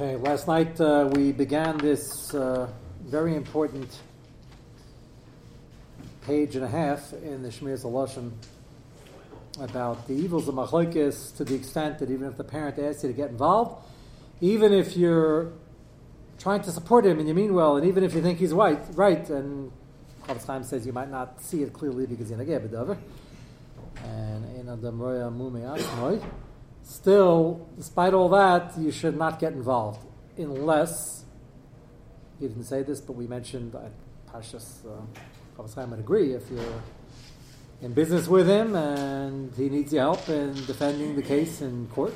Okay, last night uh, we began this uh, very important page and a half in the Shmiras Lashon about the evils of machlokes to the extent that even if the parent asks you to get involved, even if you're trying to support him and you mean well, and even if you think he's right, right, and Chofetz says you might not see it clearly because you're not and in Adam Roya Mumei Still, despite all that, you should not get involved unless he didn't say this, but we mentioned uh, Pashas uh, would agree if you're in business with him and he needs your help in defending the case in court,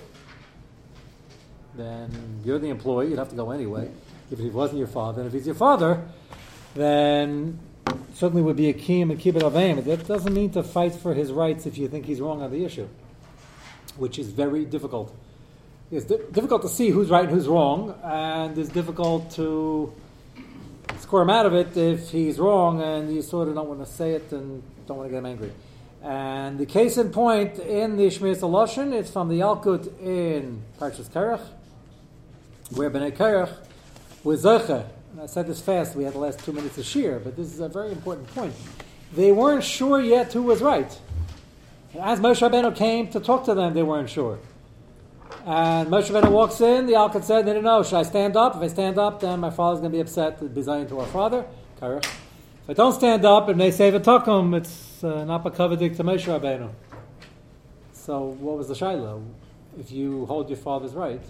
then you're the employee. You'd have to go anyway. If he wasn't your father, and if he's your father, then certainly would be a kiyum and kibbut avim. That doesn't mean to fight for his rights if you think he's wrong on the issue which is very difficult. It's di- difficult to see who's right and who's wrong, and it's difficult to score him out of it if he's wrong and you sort of don't want to say it and don't want to get him angry. And the case in point in the Shmiras Lashon, it's from the Yalkut in Parshas Korach, where Bnei Korach was Zeche. And I said this fast, we had the last two minutes of Shir, but this is a very important point. They weren't sure yet who was right. As Moshe Rabbeinu came to talk to them, they weren't sure. And Moshe Rabbeinu walks in, the Yalkut said, they didn't know, should I stand up? If I stand up, then my father's going to be upset, bizayin to our father. If I don't stand up and they say v'takum, it's uh, not bakavadik to Moshe Rabbeinu. So what was the shiloh? If you hold your father's right,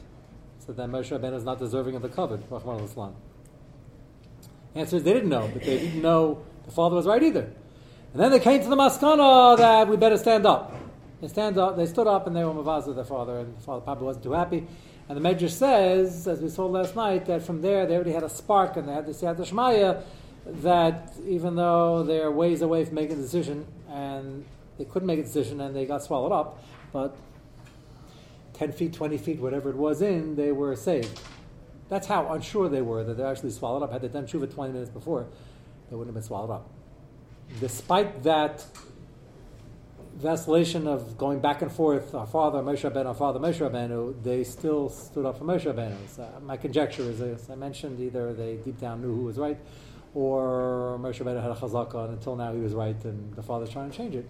so then Moshe Rabbeinu is not deserving of the covet, Rahman al-Islam. Answer is they didn't know, but they didn't know the father was right either. And then they came to the maskana that we better stand up. They stand up. They stood up and they were mavaz with their father, and the father probably wasn't too happy. And the Medrash says, as we saw last night, that from there they already had a spark and they had this Yad Shmaya that even though they're ways away from making a decision and they couldn't make a decision and they got swallowed up, but 10 feet, 20 feet, whatever it was in, they were saved. That's how unsure they were that they're actually swallowed up. Had they done tshuva 20 minutes before, they wouldn't have been swallowed up despite that vacillation of going back and forth, our father Moshe Rabbeinu, our father Moshe Rabbeinu, they still stood up for Moshe Rabbeinu. So my conjecture is, as I mentioned, either they deep down knew who was right, or Moshe Rabbeinu had a chazaka, and until now he was right, and the father's trying to change it.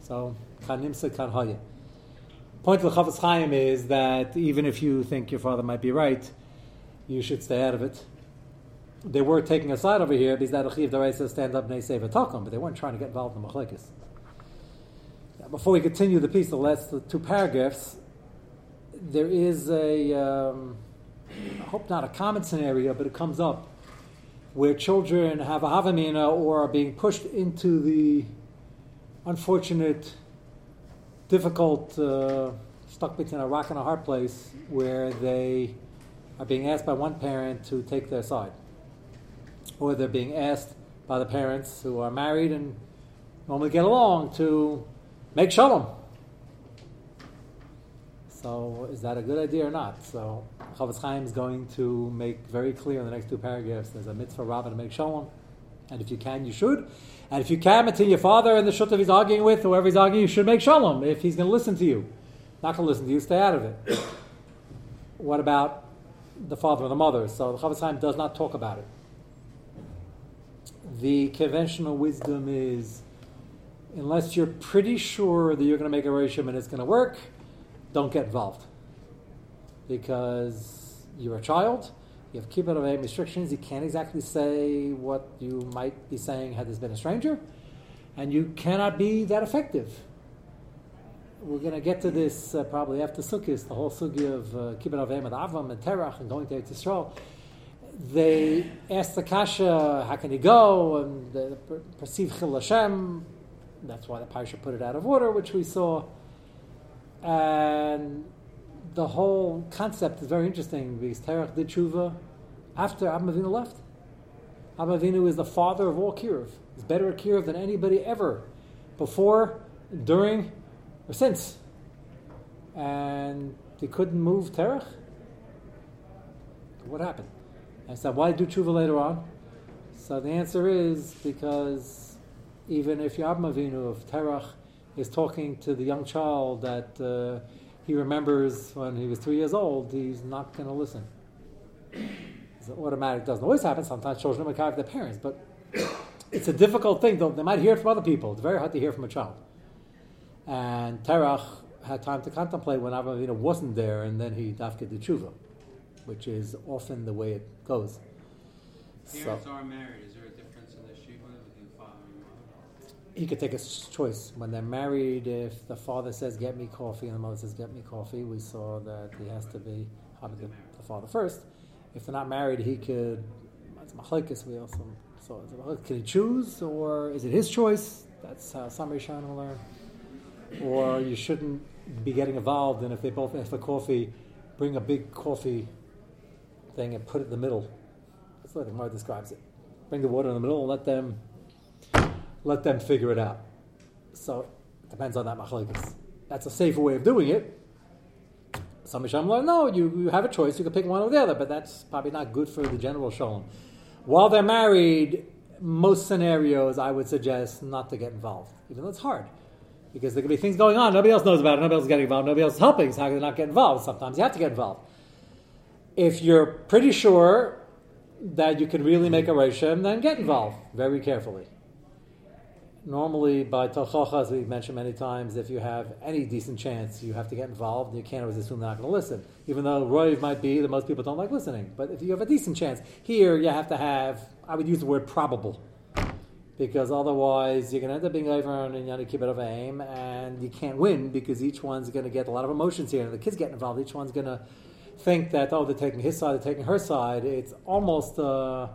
So, kan nimsa kan haya. Point of the Chofetz Chaim is that even if you think your father might be right, you should stay out of it they were taking a side over here because that Achiv Daraisa stand up and they but they weren't trying to get involved in the Machlekes. Before we continue the piece, the last two paragraphs, there is a, um, I hope not a common scenario, but it comes up where children have a Havamina or are being pushed into the unfortunate, difficult, uh, stuck between a rock and a hard place where they are being asked by one parent to take their side or they're being asked by the parents who are married and normally get along to make shalom. So is that a good idea or not? So Chofetz Chaim is going to make very clear in the next two paragraphs there's a mitzvah rabbi to make shalom. And if you can, you should. And if you can, until your father and the shutav he's arguing with, whoever he's arguing, you should make shalom. If he's going to listen to you, not going to listen to you, stay out of it. what about the father and the mother? So the Chofetz Chaim does not talk about it the conventional wisdom is unless you're pretty sure that you're going to make a rishim and it's going to work, don't get involved. Because you're a child, you have kibbut of restrictions, you can't exactly say what you might be saying had this been a stranger, and you cannot be that effective. We're going to get to this uh, probably after Sukkot, the whole sugi of uh, kibbut of and Avram and Terach and going to Eretz Yisrael they asked the Kasha, how can he go? And they perceive Chil Hashem. That's why the Parsha put it out of order, which we saw. And the whole concept is very interesting because Terach did tshuva after Avinu left. Avinu is the father of all Kiruv. He's better at Kiruv than anybody ever, before, during, or since. And they couldn't move Terach. What happened? I said, why do tshuva later on? So the answer is because even if Yab Avinu of Terach is talking to the young child that uh, he remembers when he was three years old, he's not going to listen. It's automatic. doesn't always happen. Sometimes children are their parents, but it's a difficult thing. Though they might hear it from other people. It's very hard to hear from a child. And Terach had time to contemplate when Avraham Avinu wasn't there, and then he dafked the tshuva, which is often the way it goes. Parents so, are married. Is there a difference in the shiva between father and mother? He could take a choice when they're married. If the father says "Get me coffee" and the mother says "Get me coffee," we saw that he has to be the, the father first. If they're not married, he could. That's machlekes. We also saw. Can he choose, or is it his choice? That's how some Rishonim will learn. Or you shouldn't be getting involved. And if they both ask for coffee, bring a big coffee thing and put it in the middle. That's the way the Gemara describes it. Bring the water in the middle and let them let them figure it out. So it depends on that machlekes. That's a safer way of doing it. Some Misham learn, no, you, you have a choice, you can pick one or the other, but that's probably not good for the general shalom. While they're married, most scenarios I would suggest not to get involved, even though it's hard because there could be things going on. Nobody else knows about it. Nobody else is getting involved. Nobody else is helping. So how can they not get involved? Sometimes you have to get involved. If you're pretty sure that you can really make a reshim, then get involved very carefully. Normally, by talchacha, as we've mentioned many times, if you have any decent chance, you have to get involved. You can't always assume they're not going to listen, even though Roy might be that most people don't like listening. But if you have a decent chance, here you have to have, I would use the word probable because otherwise you're going to end up being over on Inyana Kibbut Aim, and you can't win because each one's going to get a lot of emotions here, and the kids get involved. Each one's going to think that oh, they're taking his side, they're taking her side. It's almost uh,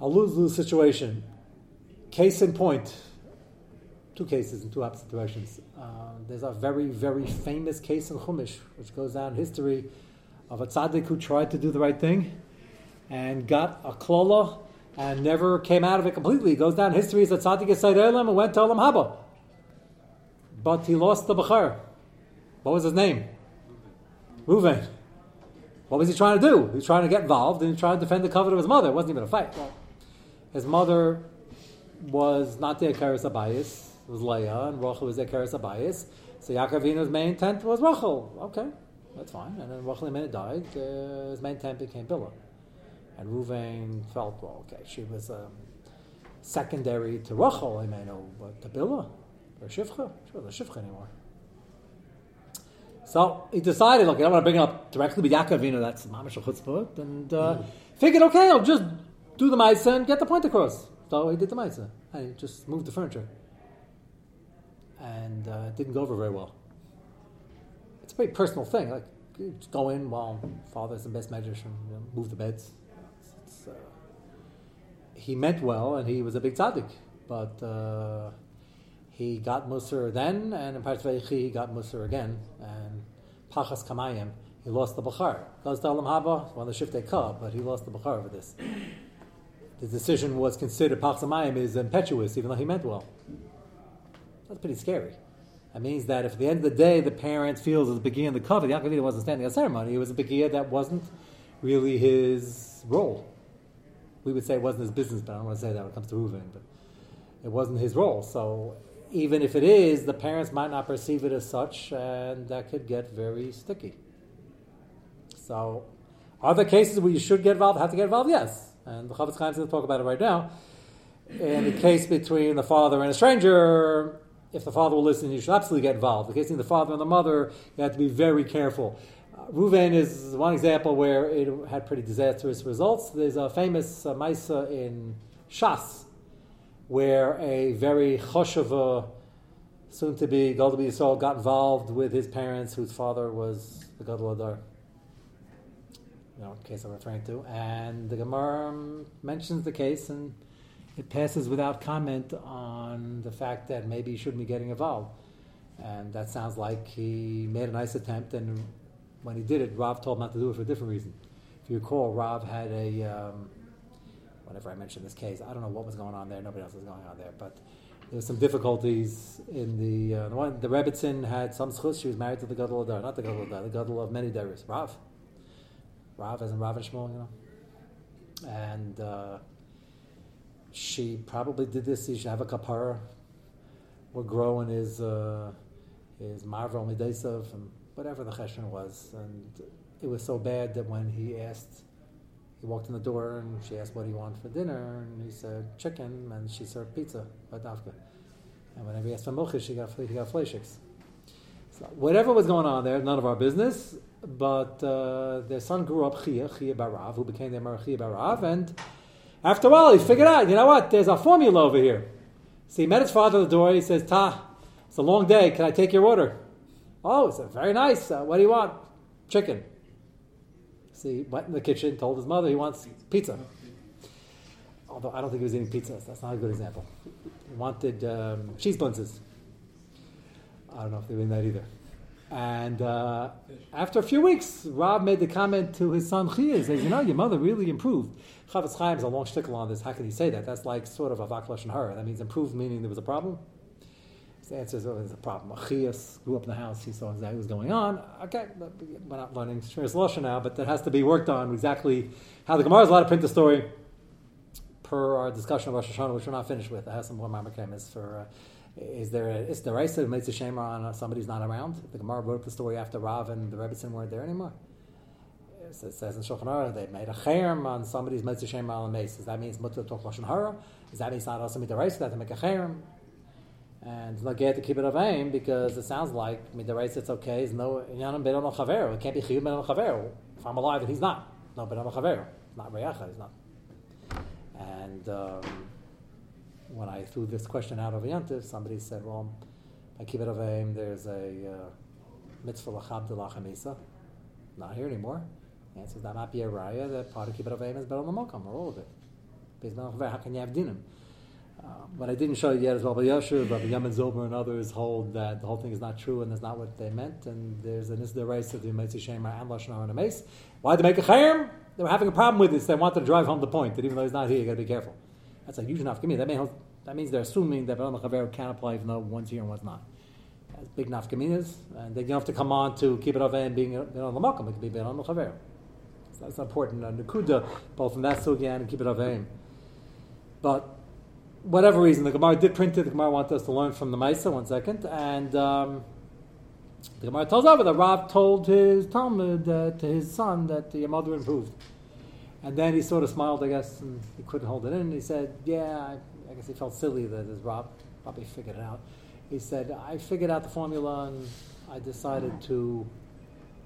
a lose-lose situation. Case in point, two cases in two opposite directions. Uh, there's a very, very famous case in Chumash, which goes down in history of a tzaddik who tried to do the right thing and got a klola and never came out of it completely. He goes down history as a tzaddik Yisrael Elam and went to Olam Haba. But he lost the Bechar. What was his name? Reuven. What was he trying to do? He was trying to get involved and he tried to defend the covenant of his mother. It wasn't even a fight. Well, his mother was not the Akaris Abayis. It was Leah, and Rachel was the Akaris Abayis. So Yaakovinu's main intent was Rachel. Okay, that's fine. And then Rachel, the died, uh, his main intent became Bilhah. And Ruvain felt, well, okay, she was um, secondary to Rachel, I may know, but to Bilhah, or Shifcha, she wasn't Shifcha anymore. So he decided, okay, I want to bring it up directly with Yaakov, that's Mamish Chutzpah, and uh, mm. figured, okay, I'll just do the Maisa and get the point across. So he did the Maisa, and he just moved the furniture. And uh, it didn't go over very well. It's a very personal thing. Like, just go in while father's the best magician, you know, move the beds, he meant well and he was a big tzaddik, but uh, he got Musar then, and in Parshas he got Musar again, and Pachas Kamayim, he lost the Bukhar. Goes to Olam Haba, of the Shiftei Ka, but he lost the Bukhar over this. The decision was considered Pachas Kamayim is impetuous, even though he meant well. That's pretty scary. That means that if at the end of the day the parent feels as the beginning of the cover, the Yaakov wasn't standing at ceremony, it was a begia that wasn't really his role we would say it wasn't his business, but I don't want to say that when it comes to Reuven, but it wasn't his role. So even if it is, the parents might not perceive it as such, and that could get very sticky. So, are there cases where you should get involved, have to get involved? Yes. And the Chofetz Chaim is going to talk about it right now. In the case between the father and a stranger, if the father will listen, you should absolutely get involved. In the case between the father and the mother, you have to be very careful. Ruven is one example where it had pretty disastrous results. There's a famous uh, Maisa in Shas where a very Chosheva, soon to be Gadol Yisrael, got involved with his parents, whose father was the Gadol Adar. You know, case I'm referring to. And the Gemara mentions the case and it passes without comment on the fact that maybe he shouldn't be getting involved. And that sounds like he made a nice attempt and when he did it, Rav told him not to do it for a different reason. If you recall, Rav had a, um, whenever I mention this case, I don't know what was going on there, nobody else was going on there, but there was some difficulties in the, uh, the one, the Rebbitzin had some schus, she was married to the Gadol Adar, not the Gadol Adar, the Gadol of many Deris, Rav. Rav as in Rav and Shmuel, you know. And uh, she probably did this, she should have a kapara, would grow in his, uh, his Marvel Midesav, and whatever the cheshbon was, and it was so bad that when he asked he walked in the door and she asked what he wanted for dinner, and he said chicken, and she served pizza, badavka. And whenever he asked for milchish, she got he got fleshix. So whatever was going on there, none of our business. But uh, their son grew up Chia, Chia Barav, who became the Mer Chia Barav, and after a while he figured out, you know what? There's a formula over here. So he met his father at the door. He says, "Ta, it's a long day. Can I take your order?" Oh, said, "Very nice. Uh, what do you want?" Chicken. So he went in the kitchen, told his mother he wants pizza. Although I don't think he was eating pizza. That's not a good example. He wanted um, cheese bunses. I don't know if they were in that either. And uh, after a few weeks, Rav made the comment to his son Chia. He says, "You know, your mother really improved." Chafetz Chaim is a long shtickle on this. How can he say that? That's like sort of a vaklash and her. That means improved, meaning there was a problem. His answer is, there's a problem. Achias grew up in the house. He saw exactly what was going on. Okay, we're not learning Shmiras Lashon now, but that has to be worked on exactly how the Gemara is allowed to print the story per our discussion of Rosh Hashanah, which we're not finished with. I have some more Marmakemis for. Uh, is there a, is there a makes a shame on uh, somebody's not around? The Gemara wrote the story after Rav and the Rebbetzin weren't there anymore. It says in Shulchan Aruch they made a cherem on somebody's mitzvah shem al mace. Does that mean it's mutter to talk lashon hara? Does that mean it's not also midaraisa that to make a cherem? And it's not get to keep it of aim because it sounds like midaraisa it's okay. There's no inyanim bedon chaver. It can't be chiyuv bedon chaver. If I'm alive and he's not, no bedon chaver. Not reyacha. He's not. And um, when I threw this question out of Yantiv, somebody said, well, by Kibbut Avim, there's a uh, mitzvah lachab de lachamisa. Not here anymore. The answer is that might be a raya that part of Kibbut Avim is better than the or all of it. How can you have dinim? What I didn't show you yet is Rabbi Yasher, Rabbi Yamin Zober, and others hold that the whole thing is not true and that's not what they meant. And there's an Isda race of the Mitzvah Shemar and Lashon Hara. Why did they make a chayim? They were having a problem with this. They wanted to drive home the point that even though he's not here, you got to be careful. That's a huge enough. That means that means they're assuming that Beram Chaver can apply even though one's here and one's not. That's big nafkaminas, and they don't have to come on to keep it over and being on the makam. It could be Beram Chaver. So that's important. Uh, Nakuda, both from that sugyan and keep it over. But whatever reason, the Gemara did print it. The Gemara wanted us to learn from the Maisa. One second, and. Um, the Gemara tells over that Rav told his Talmud uh, to his son that your mother improved. And then he sort of smiled, I guess, and he couldn't hold it in. He said, Yeah, I, I guess he felt silly that his Rob probably figured it out. He said, I figured out the formula and I decided to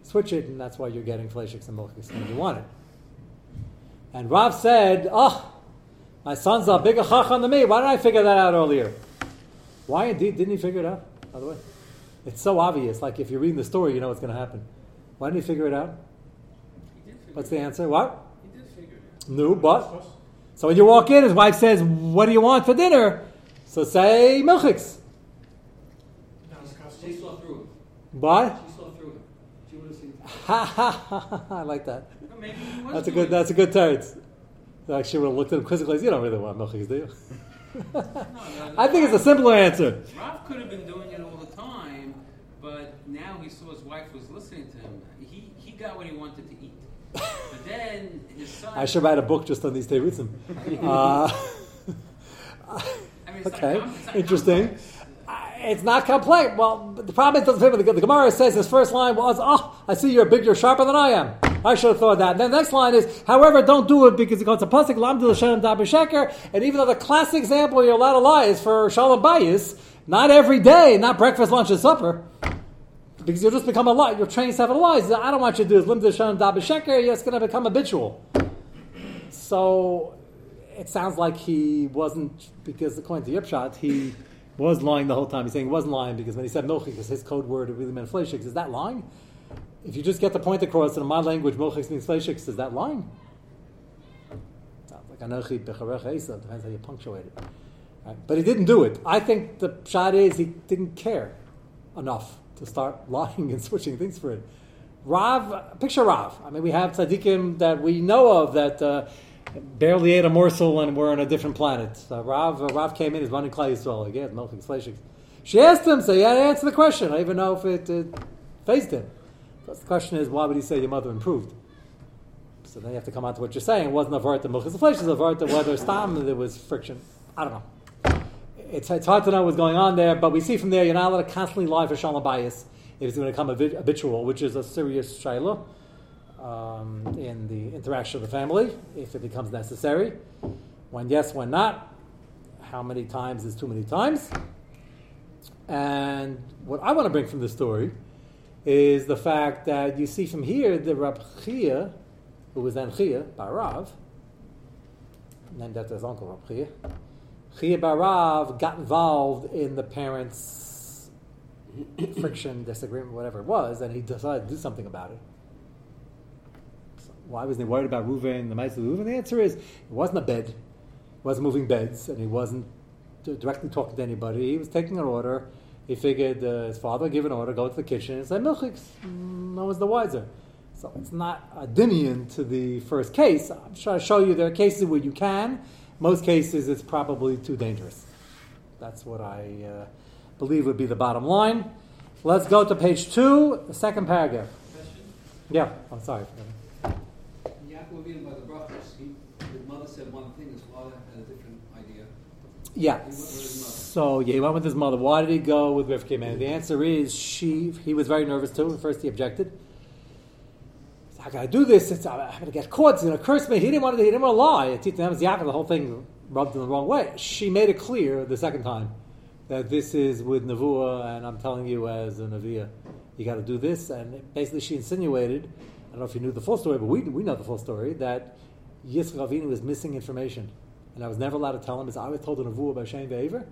switch it, and that's why you're getting fleshix and milchix when you want it. And Rav said, Oh, my son's a bigger chacham than me. Why didn't I figure that out earlier? Why indeed didn't he figure it out, by the way? It's so obvious. Like if you're reading the story, you know what's going to happen. Why didn't he figure it out? What's the answer? What? He did figure it out. No, but. So when you walk in, his wife says, What do you want for dinner? So say milchiks. She saw through What? She saw through She would have seen Ha ha ha I like that. That's a good. That's a good turn. Like she would have looked at him quizzically. You don't really want milchiks, do you? I think it's a simpler answer. Rav could have been doing it all the time, but now he saw his wife was listening to him. He he got what he wanted to eat. But then his son. I should write a book just on these terutzim. uh, I mean, okay, not it's interesting. Uh, It's not complex. Well, the problem is doesn't fit with the, the Gemara says his first line was, "Oh, I see you're big, you're sharper than I am." I should have thought that. Then the next line is, "However, don't do it because it goes to pasuk lam Hashem daber sheker." And even though the classic example you're allowed to lie is for shalom bayis, not every day, not breakfast, lunch, and supper. Because you'll just become a lie. You're trained to have a lie. I don't want you to do this. lim Hashem daber sheker. Yes, it's going to become habitual. So it sounds like he wasn't because according to Yipshot, he was lying the whole time. He's saying he wasn't lying because when he said milchik, because his code word really meant fleshix, is that lying? If you just get the point across in my language, milchik means fleshix, is that? Sounds like anochi becharecha esav, depends how you punctuate it. Right? But he didn't do it. I think the shot is he didn't care enough to start lying and switching things for it. Rav, picture Rav. I mean, we have tzaddikim that we know of that uh, barely ate a morsel and were on a different planet. So Rav, uh, Rav came in, he's running Klal Yisrael again, slashik. She asked him, so he had to answer the question. I even know if it uh, phased him. So the question is, why would he say your mother improved? So then you have to come on to what you're saying. It wasn't a vart of milchis flesh, was a vart of whether stam there was friction. I don't know. It's, it's hard to know what's going on there, but we see from there you're not allowed to constantly lie for shalom bias if it's going to become habitual, which is a serious shayla. um, in the interaction of the family, if it becomes necessary. When yes, when not. How many times is too many times? And what I want to bring from this story is the fact that you see from here the Rab Chia, who was then Chia Barav, named after his uncle Rab Chia, Chia Barav got involved in the parents' friction, disagreement, whatever it was, and he decided to do something about it. So why wasn't he worried about Reuven, the mice of? The answer is it wasn't a bed, it wasn't moving beds, and he wasn't directly talking to anybody. He was taking an order. He figured uh, his father would give an order, go to the kitchen, and say, Milchiks, no one's the wiser. So it's not a dimion to the first case. I'm trying to show you there are cases where you can. Most cases, it's probably too dangerous. That's what I uh, believe would be the bottom line. Let's go to page two, the second paragraph. Question? Yeah, I'm sorry. Yaakov Avinu by the brothers, he, his mother said one thing, his father had a different idea. Yeah. So yeah, he went with his mother. Why did he go with Rivka? Man, the answer is she. He was very nervous too. At first, he objected. Said, How can I do this? It's, I'm going to get caught. He's going to curse me. He didn't want to. He didn't want to lie. It's Yaakov. The whole thing rubbed in the wrong way. She made it clear the second time that this is with Nevuah, and I'm telling you as a Neviah, you got to do this. And basically, she insinuated. I don't know if you knew the full story, but we, we know the full story that Yitzchak Avinu was missing information, and I was never allowed to tell him. Because I was told in Nevuah by Shem v'Ever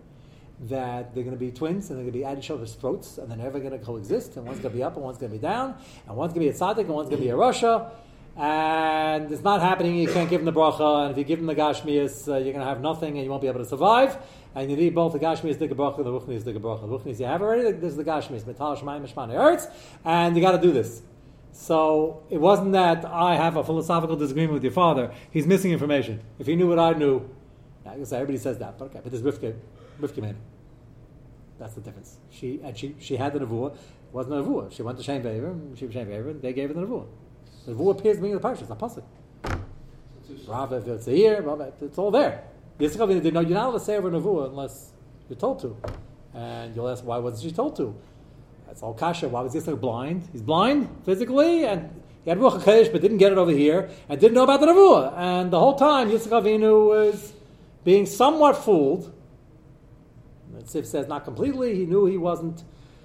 that they're going to be twins and they're going to be at each other's throats and they're never going to coexist. And one's going to be up and one's going to be down. And one's going to be a tzaddik and one's going to be a Russia. And it's not happening. You can't give them the bracha. And if you give them the gashmias, uh, you're going to have nothing and you won't be able to survive. And you need both the gashmias, the bracha, the ruchnias, the bracha. The ruchnias you have already. This is the gashmias, metal shemaim mishmane eretz, and you got to do this. So it wasn't that I have a philosophical disagreement with your father. He's missing information. If he knew what I knew, I guess everybody says that, but okay. But this Rivka, That's the difference. She and she she had the nevuah. It wasn't a nevuah. She went to Shem. She was Shem and They gave her the nevuah. The nevuah appears in the parsha. It's not pasuk. So it's just- Rav, if it's all there. Yitzchak didn't know you're not allowed to say over nevuah unless you're told to. And you'll ask, why wasn't she told to? That's all kasha. Why was Yitzchak blind? He's blind physically, and he had Ruach HaKodesh, but didn't get it over here, and didn't know about the nevuah. And the whole time, Yitzchak Avinu was being somewhat fooled. The Tzif says not completely. He knew he wasn't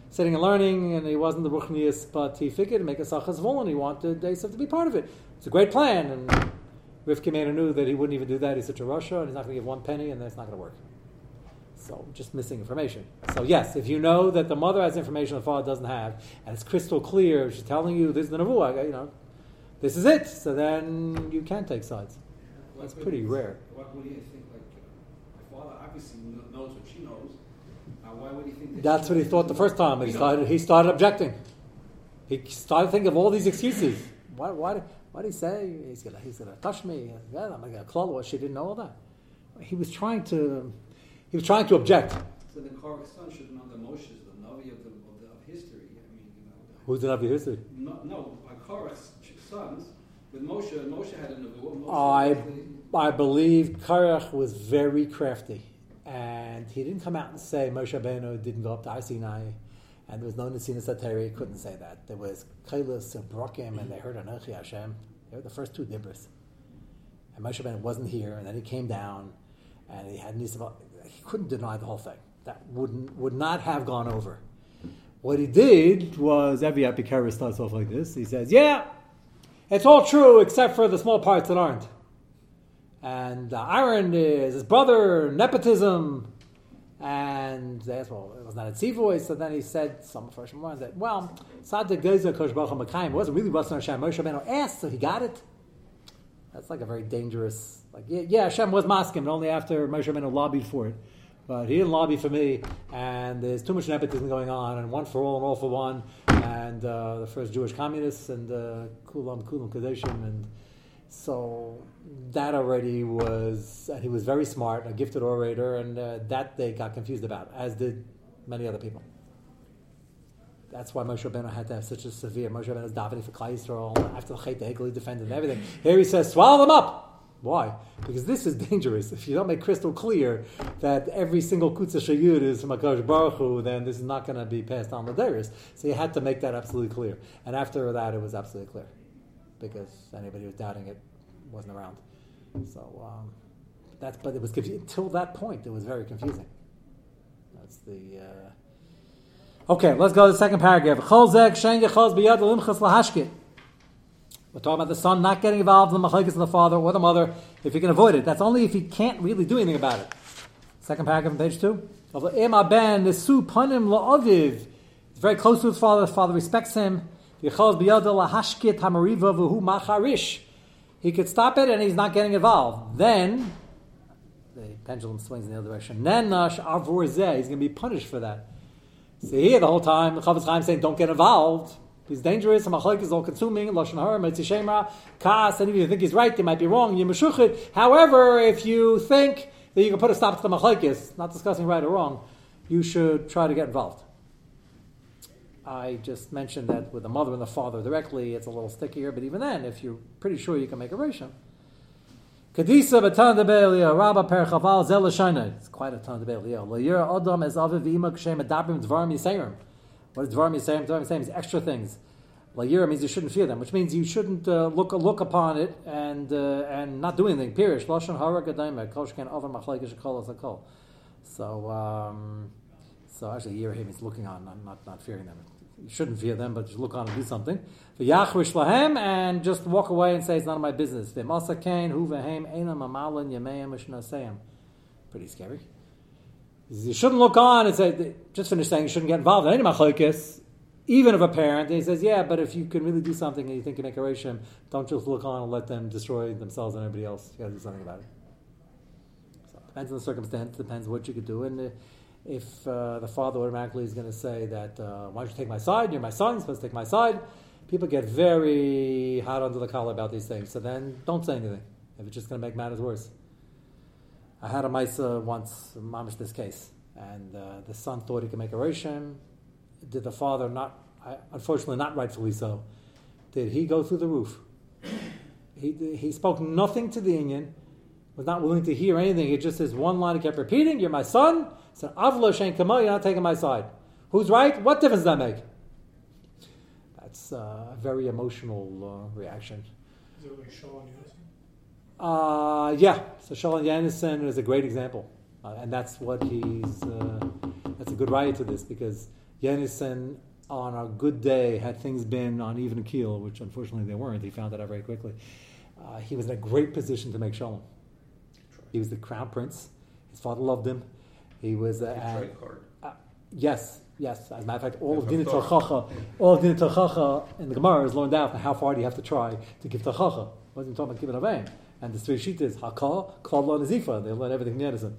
sitting and learning, and he wasn't the Ruchnius, but he figured to make a Sachas and he wanted Esav to be part of it. It's a great plan, and Rivka Mena knew that he wouldn't even do that. He's such a Russia, and he's not going to give one penny, and that's not going to work. So, just missing information. So, yes, if you know that the mother has information the father doesn't have, and it's crystal clear, she's telling you this is the Nevuah, you know, this is it, so then you can take sides. That's pretty rare. Why would he think like, my father obviously knows what she knows. Uh, why would he think that That's what he thought the first time. He started, he started objecting. He started thinking of all these excuses. Why, why, why did he say he's gonna, he's gonna touch me? Yeah, I'm gonna claw. She didn't know all that. He was trying to, he was trying to object. So the Korach's son should know the Moshe the Navi of, the, of, the, of history. I mean, you know. Who's the Navi history? No, no uh, Korach's sons, with Moshe, Moshe had a. Moshe I, I believe Karach was very crafty, and he didn't come out and say Moshe Rabbeinu didn't go up to Har Sinai, and there was no Nesina Sateri. He couldn't say that. There was Kailas and Brokim, and they heard Anochi Hashem. They were the first two dibras. And Moshe Rabbeinu wasn't here, and then he came down, and he had Nisa. He couldn't deny the whole thing. That wouldn't would not have gone over. What he did was every Epicurus starts off like this. He says, "Yeah, it's all true except for the small parts that aren't." And uh, is his brother, nepotism. And they asked, well, it was not a voice. So then he said, some first one that, well, Sadik Geza Kosh Baruch wasn't really Ratzon Hashem. Moshe Rabbeinu asked, so he got it. That's like a very dangerous, like, yeah, yeah Hashem was masking, but only after Moshe Rabbeinu lobbied for it. But he didn't lobby for me, and there's too much nepotism going on, and one for all and all for one, and uh, the first Jewish communists, and uh, Kulam Kulam Kadeshim, and so that already was, he was very smart, a gifted orator, and uh, that they got confused about, as did many other people. That's why Moshe Rabbeinu had to have such a severe. Moshe Rabbeinu was davening for Klal Yisrael after the Chet HaEgel, he defended and everything. Here he says, swallow them up. Why? Because this is dangerous. If you don't make crystal clear that every single kutzah shayud is from Hakadosh Baruch Hu, then this is not going to be passed on the Darius. So you had to make that absolutely clear. And after that, it was absolutely clear. Because anybody who was doubting it wasn't around. So um, that's but it was confu- until that point it was very confusing. That's the. Uh... Okay, let's go to the second paragraph. We're talking about the son not getting involved in the machlekes of the father or the mother if he can avoid it. That's only if he can't really do anything about it. Second paragraph on page two. He's very close to his father. The father respects him. He could stop it and he's not getting involved. Then the pendulum swings in the other direction. Nenash uh, avur zeh. He's going to be punished for that. See here the whole time the Chofetz Chaim saying don't get involved. He's dangerous. Machlek is all consuming. Lashon. And if you think he's right, they might be wrong. However, if you think that you can put a stop to the machlekes, not discussing right or wrong, you should try to get involved. I just mentioned that with the mother and the father directly, it's a little stickier. But even then, if you're pretty sure you can make a ratio, Kadisa b'tan de be'eliyah, rabba per chaval zel. It's quite a ton de be'eliyah. L'yira adam es aviv v'ima k'shem adabrim dvarim yisayim. What is dvarim yisayim? Dvarim yisayim is extra things. L'yira means you shouldn't fear them, which means you shouldn't uh, look look upon it and uh, and not do anything. Pirish lashon hara gadayim kol shken avar machlekes as So um, so actually, here means looking on, not not, not fearing them. You shouldn't fear them, but just look on and do something. V'yachrish lahem, and just walk away and say it's none of my business. V'masa kain hu v'hem enam amalin yameim mishnaseim. Pretty scary. You shouldn't look on and say, just finish saying you shouldn't get involved in any machlokes, even of a parent. And he says, yeah, but if you can really do something and you think you make a rishim, don't just look on and let them destroy themselves and everybody else. You got to do something about it. So depends on the circumstance. Depends what you could do. And uh, if uh, the father automatically is going to say that, uh, why don't you take my side? You're my son, you're supposed to take my side. People get very hot under the collar about these things. So then don't say anything if it's just going to make matters worse. I had a Maisa once, mamish this case, and uh, the son thought he could make a Rishim. Did the father not, unfortunately not rightfully so, did he go through the roof? He, he spoke nothing to the Indian, was not willing to hear anything. He just says one line he kept repeating, You're my son. So Avla Shen Kama, you're not taking my side. Who's right? What difference does that make? That's uh, a very emotional uh, reaction. Is it like Shalom Yonason? Uh, yeah, so Shalom Yonasan is a great example. Uh, and that's what he's, uh, that's a good riot to this because Yonasan on a good day, had things been on even keel, which unfortunately they weren't, he found that out very quickly. Uh, he was in a great position to make shalom. He was the crown prince. His father loved him. He was uh, It's and- card. uh, yes, yes. As a matter of fact, all of Yeah, Dina Tachacha, all of Dina Tachacha in the Gemara is learned out. How far do you have to try to give Tachacha? Wasn't talking about giving Avain. And the three sheet is Hakal, Kala, and Zifa. They learn everything in Edison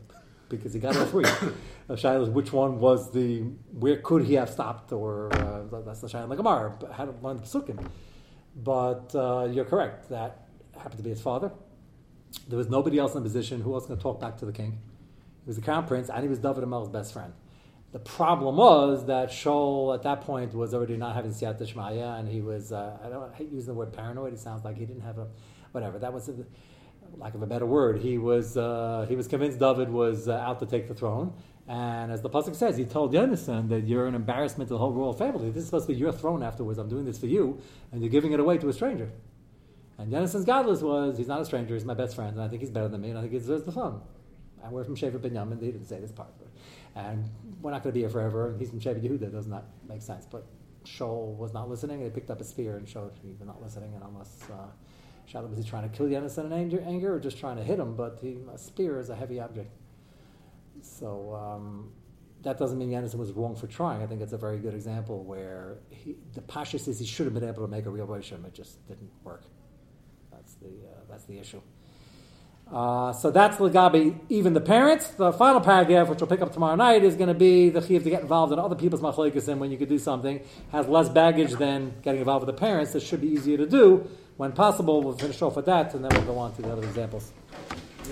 because he got all three. the Shaila which one was the where could he have stopped, or uh, that's the Shaila in the Gemara. but How to learn the Psukim. But uh, you're correct. That happened to be his father. There was nobody else in the position. Who else going to talk back to the king? He was the crown prince, and he was David Hamelech's best friend. The problem was that Shaul at that point was already not having Siyat Shmaya, and he was, uh, I don't I hate using the word paranoid, it sounds like he didn't have a, whatever, that was, a, lack of a better word. He was, uh, he was convinced David was uh, out to take the throne, and as the Pasuk says, he told Yonasan that you're an embarrassment to the whole royal family. This is supposed to be your throne afterwards. I'm doing this for you, and you're giving it away to a stranger. And Yonasan's godless was, he's not a stranger, he's my best friend, and I think he's better than me, and I think he deserves the throne. And we're from Shevet Binyamin. They didn't say this part, but, and we're not going to be here forever. And he's from Shevet Yehuda. Does not make sense. But Shaul was not listening, and he picked up a spear and showed he was not listening. And unless uh, Shaul was he trying to kill Yonasan in anger, anger, or just trying to hit him? But he, a spear is a heavy object. So um, that doesn't mean Yonasan was wrong for trying. I think it's a very good example where he, the Pasha says he should have been able to make a real Rishim. It just didn't work. That's the uh, that's the issue. Uh, so that's Lagabi, even the parents. The final paragraph, which we'll pick up tomorrow night, is going to be the chiv to get involved in other people's machlekes, and when you could do something, has less baggage than getting involved with the parents. It should be easier to do when possible. We'll finish off with that, and then we'll go on to the other examples.